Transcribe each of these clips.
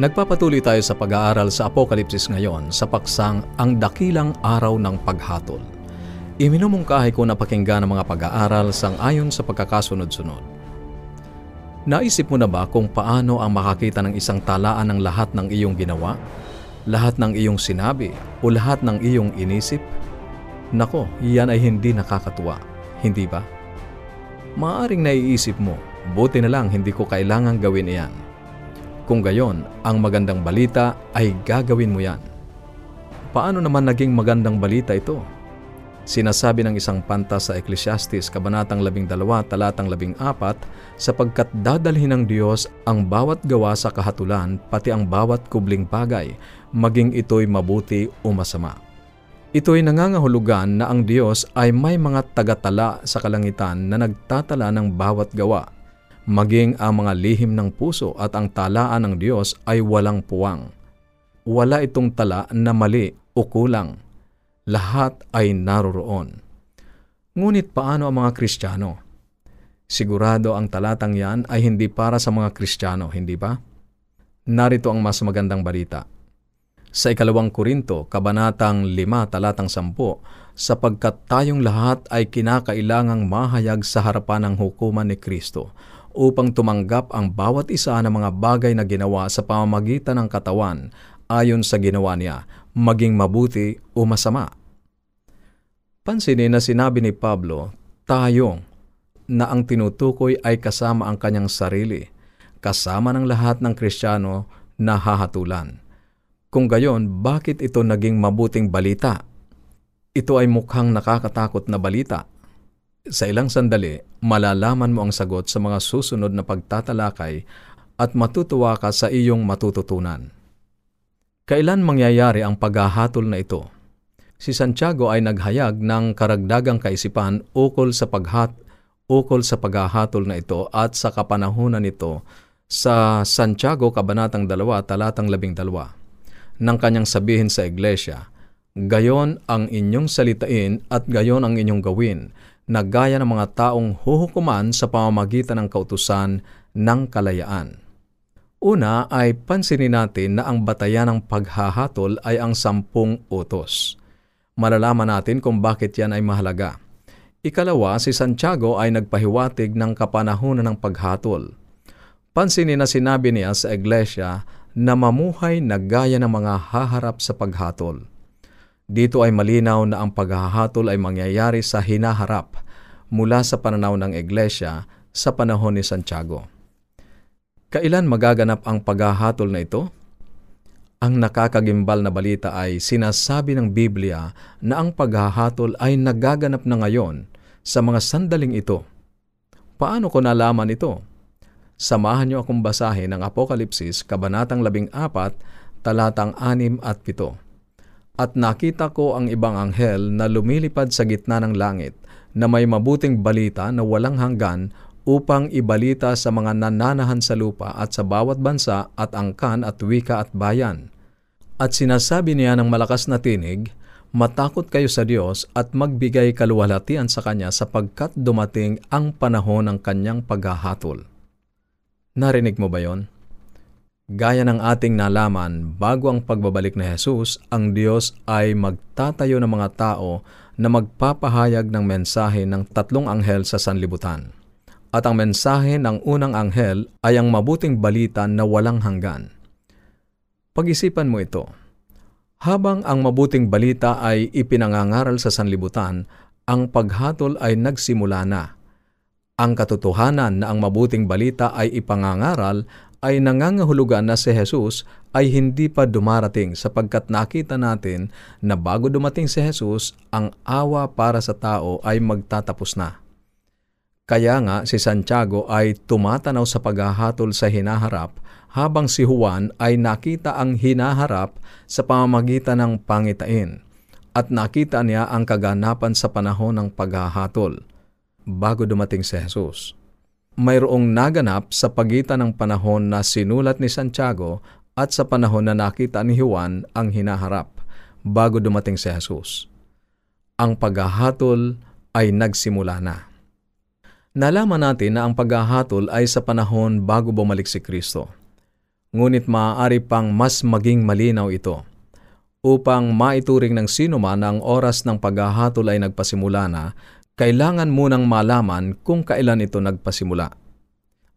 Nagpapatuloy tayo sa pag-aaral sa Apokalipsis ngayon sa paksang Ang Dakilang Araw ng Paghatol. Iminumungkahi ko na pakinggan ang mga pag-aaral sang ayon sa pagkakasunod-sunod. Naisip mo na ba kung paano ang makakita ng isang talaan ng lahat ng iyong ginawa? Lahat ng iyong sinabi o lahat ng iyong inisip? Nako, iyan ay hindi nakakatuwa, hindi ba? Maaring naiisip mo, buti na lang hindi ko kailangang gawin iyan kung gayon, ang magandang balita ay gagawin mo yan. Paano naman naging magandang balita ito? Sinasabi ng isang panta sa Ecclesiastes Kabanatang 12, Talatang 14, sapagkat dadalhin ng Diyos ang bawat gawa sa kahatulan, pati ang bawat kubling bagay, maging ito'y mabuti o masama. Ito'y nangangahulugan na ang Diyos ay may mga tagatala sa kalangitan na nagtatala ng bawat gawa maging ang mga lihim ng puso at ang talaan ng Diyos ay walang puwang. Wala itong tala na mali o kulang. Lahat ay naroroon. Ngunit paano ang mga Kristiyano? Sigurado ang talatang yan ay hindi para sa mga Kristiyano, hindi ba? Narito ang mas magandang balita. Sa ikalawang Korinto, kabanatang 5, talatang 10, sapagkat tayong lahat ay kinakailangang mahayag sa harapan ng hukuman ni Kristo upang tumanggap ang bawat isa ng mga bagay na ginawa sa pamamagitan ng katawan ayon sa ginawa niya, maging mabuti o masama. Pansinin na sinabi ni Pablo, tayong, na ang tinutukoy ay kasama ang kanyang sarili, kasama ng lahat ng Kristiyano na hahatulan. Kung gayon, bakit ito naging mabuting balita? Ito ay mukhang nakakatakot na balita sa ilang sandali, malalaman mo ang sagot sa mga susunod na pagtatalakay at matutuwa ka sa iyong matututunan. Kailan mangyayari ang paghahatol na ito? Si Santiago ay naghayag ng karagdagang kaisipan ukol sa paghat ukol sa paghahatol na ito at sa kapanahunan nito sa Santiago Kabanatang 2 Talatang 12. Nang kanyang sabihin sa iglesia, Gayon ang inyong salitain at gayon ang inyong gawin na gaya ng mga taong huhukuman sa pamamagitan ng kautusan ng kalayaan. Una ay pansinin natin na ang batayan ng paghahatol ay ang sampung utos. Malalaman natin kung bakit yan ay mahalaga. Ikalawa, si Santiago ay nagpahiwatig ng kapanahunan ng paghatol. Pansinin na sinabi niya sa iglesia na mamuhay na gaya ng mga haharap sa paghatol. Dito ay malinaw na ang paghahatol ay mangyayari sa hinaharap mula sa pananaw ng Iglesia sa panahon ni Santiago. Kailan magaganap ang paghahatol na ito? Ang nakakagimbal na balita ay sinasabi ng Biblia na ang paghahatol ay nagaganap na ngayon sa mga sandaling ito. Paano ko nalaman ito? Samahan niyo akong basahin ang Apokalipsis, Kabanatang 14, talatang 6 at 7 at nakita ko ang ibang anghel na lumilipad sa gitna ng langit na may mabuting balita na walang hanggan upang ibalita sa mga nananahan sa lupa at sa bawat bansa at angkan at wika at bayan. At sinasabi niya ng malakas na tinig, Matakot kayo sa Diyos at magbigay kaluwalhatian sa Kanya sapagkat dumating ang panahon ng Kanyang paghahatol. Narinig mo ba yon? Gaya ng ating nalaman, bago ang pagbabalik ni Jesus, ang Diyos ay magtatayo ng mga tao na magpapahayag ng mensahe ng tatlong anghel sa sanlibutan. At ang mensahe ng unang anghel ay ang mabuting balita na walang hanggan. Pag-isipan mo ito. Habang ang mabuting balita ay ipinangangaral sa sanlibutan, ang paghatol ay nagsimula na. Ang katotohanan na ang mabuting balita ay ipangangaral ay nangangahulugan na si Jesus ay hindi pa dumarating sapagkat nakita natin na bago dumating si Jesus, ang awa para sa tao ay magtatapos na. Kaya nga si Santiago ay tumatanaw sa paghahatol sa hinaharap habang si Juan ay nakita ang hinaharap sa pamamagitan ng pangitain at nakita niya ang kaganapan sa panahon ng paghahatol bago dumating si Jesus mayroong naganap sa pagitan ng panahon na sinulat ni Santiago at sa panahon na nakita ni Juan ang hinaharap bago dumating si Jesus. Ang paghahatol ay nagsimula na. Nalaman natin na ang paghahatol ay sa panahon bago bumalik si Kristo. ngunit maaari pang mas maging malinaw ito. Upang maituring ng sino man ang oras ng paghahatol ay nagpasimula na, kailangan munang malaman kung kailan ito nagpasimula.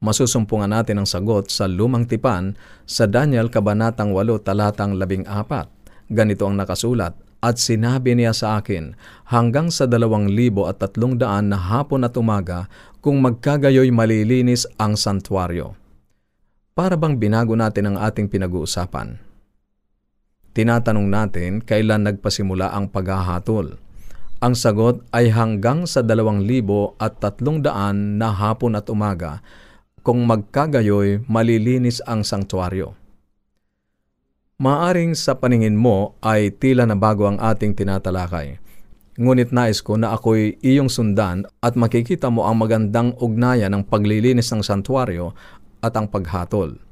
Masusumpungan natin ang sagot sa lumang tipan sa Daniel Kabanatang 8 talatang 14. Ganito ang nakasulat, At sinabi niya sa akin, hanggang sa dalawang libo at tatlong daan na hapon at umaga, kung magkagayoy malilinis ang santuario. Para bang binago natin ang ating pinag-uusapan? Tinatanong natin kailan nagpasimula ang paghahatol. Ang sagot ay hanggang sa dalawang libo at tatlong daan na hapon at umaga, kung magkagayoy malilinis ang sanktuaryo. Maaring sa paningin mo ay tila na bago ang ating tinatalakay. Ngunit nais ko na ako'y iyong sundan at makikita mo ang magandang ugnayan ng paglilinis ng santuario at ang paghatol.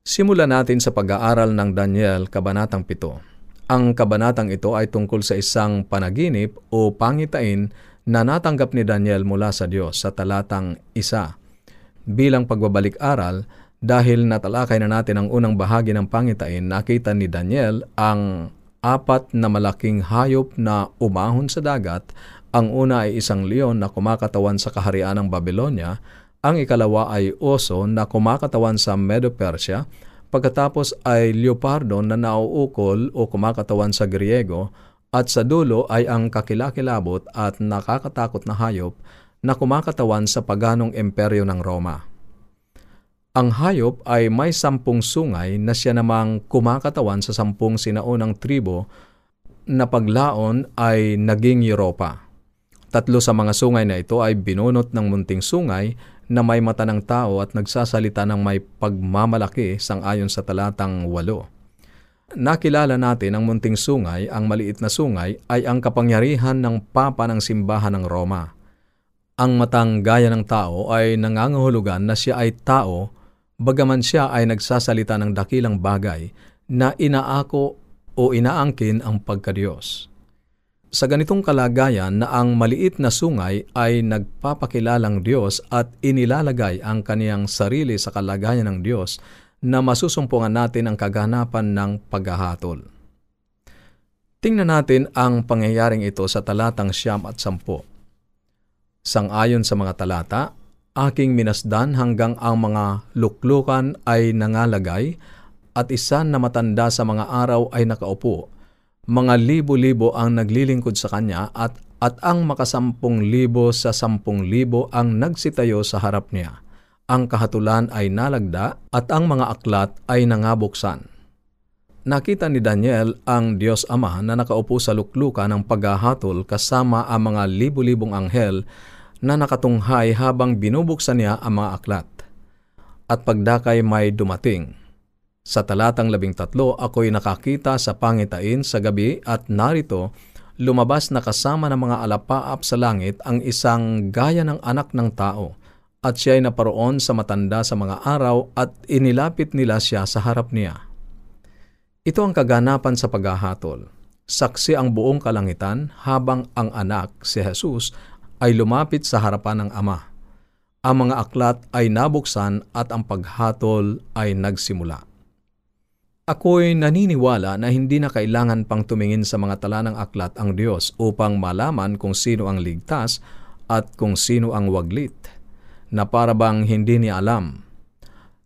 Simulan natin sa pag-aaral ng Daniel, Kabanatang 7. Ang kabanatang ito ay tungkol sa isang panaginip o pangitain na natanggap ni Daniel mula sa Diyos sa talatang isa. Bilang pagbabalik-aral, dahil natalakay na natin ang unang bahagi ng pangitain, nakita ni Daniel ang apat na malaking hayop na umahon sa dagat. Ang una ay isang leon na kumakatawan sa kaharian ng Babylonia, ang ikalawa ay oso na kumakatawan sa Medo-Persia, pagkatapos ay leopardo na nauukol o kumakatawan sa Griego, at sa dulo ay ang kakilakilabot at nakakatakot na hayop na kumakatawan sa paganong imperyo ng Roma. Ang hayop ay may sampung sungay na siya namang kumakatawan sa sampung sinaunang tribo na paglaon ay naging Europa. Tatlo sa mga sungay na ito ay binunot ng munting sungay na may mata ng tao at nagsasalita ng may pagmamalaki sang-ayon sa talatang walo. Nakilala natin ang munting sungay, ang maliit na sungay, ay ang kapangyarihan ng papa ng simbahan ng Roma. Ang matang gaya ng tao ay nangangahulugan na siya ay tao bagaman siya ay nagsasalita ng dakilang bagay na inaako o inaangkin ang pagkadiyos. Sa ganitong kalagayan na ang maliit na sungay ay nagpapakilalang Diyos at inilalagay ang kaniyang sarili sa kalagayan ng Diyos na masusumpungan natin ang kaganapan ng paghahatol. Tingnan natin ang pangyayaring ito sa talatang siyam at sampo. Sang-ayon sa mga talata, aking minasdan hanggang ang mga luklukan ay nangalagay at isa na matanda sa mga araw ay nakaupo. Mga libo-libo ang naglilingkod sa kanya at, at ang makasampung libo sa sampung libo ang nagsitayo sa harap niya. Ang kahatulan ay nalagda at ang mga aklat ay nangabuksan. Nakita ni Daniel ang Diyos Ama na nakaupo sa luklukan ng paghahatol kasama ang mga libo-libong anghel na nakatunghay habang binubuksan niya ang mga aklat. At pagdakay may dumating. Sa talatang labing tatlo, ako'y nakakita sa pangitain sa gabi at narito, lumabas na kasama ng mga alapaap sa langit ang isang gaya ng anak ng tao, at siya'y naparoon sa matanda sa mga araw at inilapit nila siya sa harap niya. Ito ang kaganapan sa paghahatol. Saksi ang buong kalangitan habang ang anak, si Jesus, ay lumapit sa harapan ng Ama. Ang mga aklat ay nabuksan at ang paghatol ay nagsimula. Ako'y naniniwala na hindi na kailangan pang tumingin sa mga tala ng aklat ang Diyos upang malaman kung sino ang ligtas at kung sino ang waglit, na para bang hindi niya alam.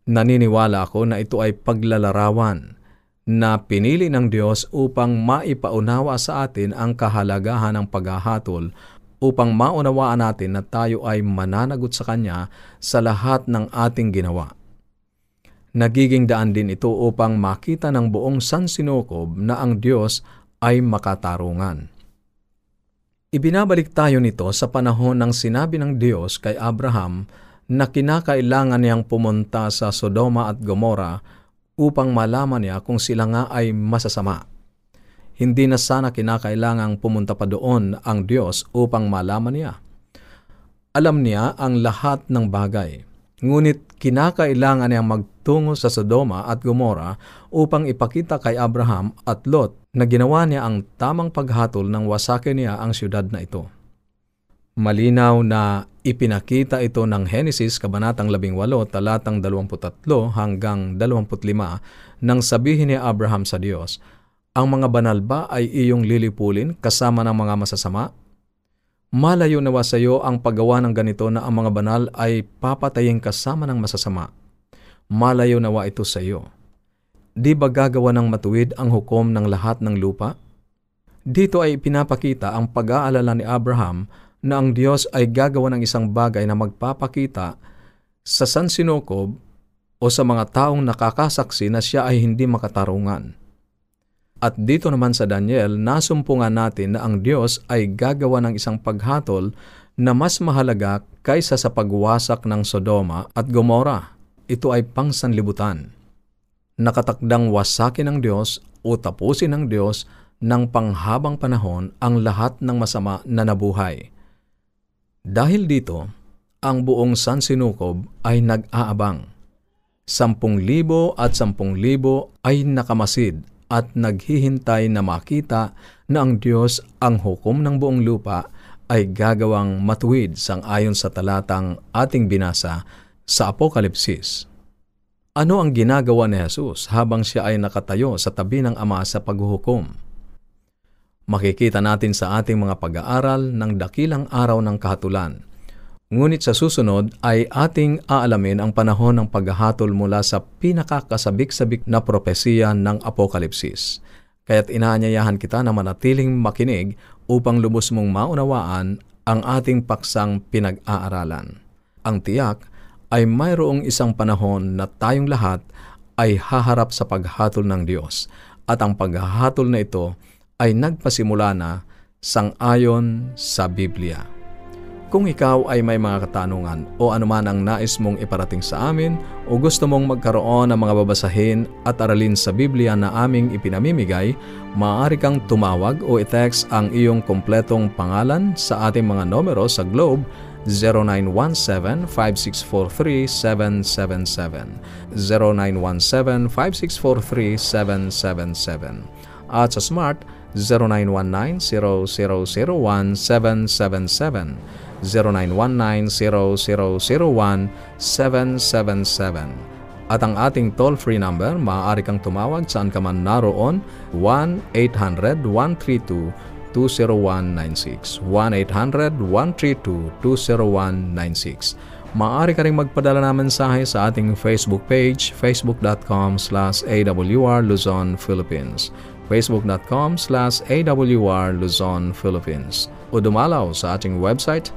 Naniniwala ako na ito ay paglalarawan na pinili ng Diyos upang maipaunawa sa atin ang kahalagahan ng paghahatol upang maunawaan natin na tayo ay mananagot sa Kanya sa lahat ng ating ginawa. Nagiging daan din ito upang makita ng buong sansinukob na ang Diyos ay makatarungan. Ibinabalik tayo nito sa panahon ng sinabi ng Diyos kay Abraham na kinakailangan niyang pumunta sa Sodoma at Gomora upang malaman niya kung sila nga ay masasama. Hindi na sana kinakailangang pumunta pa doon ang Diyos upang malaman niya. Alam niya ang lahat ng bagay. Ngunit kinakailangan niyang magtungo sa Sodoma at Gomora upang ipakita kay Abraham at Lot na ginawa niya ang tamang paghatol ng wasakin niya ang siyudad na ito. Malinaw na ipinakita ito ng Henesis Kabanatang 18, talatang 23 hanggang 25 nang sabihin ni Abraham sa Diyos, Ang mga banal ba ay iyong lilipulin kasama ng mga masasama? Malayo nawa sa iyo ang paggawa ng ganito na ang mga banal ay papatayin kasama ng masasama. Malayo nawa ito sa iyo. Di ba gagawa ng matuwid ang hukom ng lahat ng lupa? Dito ay pinapakita ang pag-aalala ni Abraham na ang Diyos ay gagawa ng isang bagay na magpapakita sa sansinukob o sa mga taong nakakasaksi na siya ay hindi makatarungan. At dito naman sa Daniel, nasumpungan natin na ang Diyos ay gagawa ng isang paghatol na mas mahalaga kaysa sa pagwasak ng Sodoma at Gomora. Ito ay pangsanlibutan. Nakatakdang wasakin ng Diyos o tapusin ng Diyos ng panghabang panahon ang lahat ng masama na nabuhay. Dahil dito, ang buong San Sinukob ay nag-aabang. Sampung libo at sampung libo ay nakamasid at naghihintay na makita na ang Diyos ang hukom ng buong lupa ay gagawang matuwid sang ayon sa talatang ating binasa sa Apokalipsis. Ano ang ginagawa ni Jesus habang siya ay nakatayo sa tabi ng Ama sa paghuhukom? makikita natin sa ating mga pag-aaral ng dakilang araw ng kahatulan. Ngunit sa susunod ay ating aalamin ang panahon ng paghahatol mula sa pinakakasabik-sabik na propesiya ng Apokalipsis. Kaya't inaanyayahan kita na manatiling makinig upang lubos mong maunawaan ang ating paksang pinag-aaralan. Ang tiyak ay mayroong isang panahon na tayong lahat ay haharap sa paghatol ng Diyos at ang paghahatol na ito ay nagpasimula na sang-ayon sa Biblia. Kung ikaw ay may mga katanungan o anuman ang nais mong iparating sa amin o gusto mong magkaroon ng mga babasahin at aralin sa Biblia na aming ipinamimigay, maaari kang tumawag o i-text ang iyong kompletong pangalan sa ating mga numero sa Globe 0917-5643-777 0917-5643-777 at sa Smart 0919-0001-777 0919-0001-777 At ang ating toll-free number, maaari kang tumawag saan ka man naroon 1-800-132-20196 1-800-132-20196 Maaari ka rin magpadala ng mensahe sa ating Facebook page, facebook.com slash awr Luzon, Philippines. Facebook.com slash awr Luzon, Philippines. O dumalaw sa ating website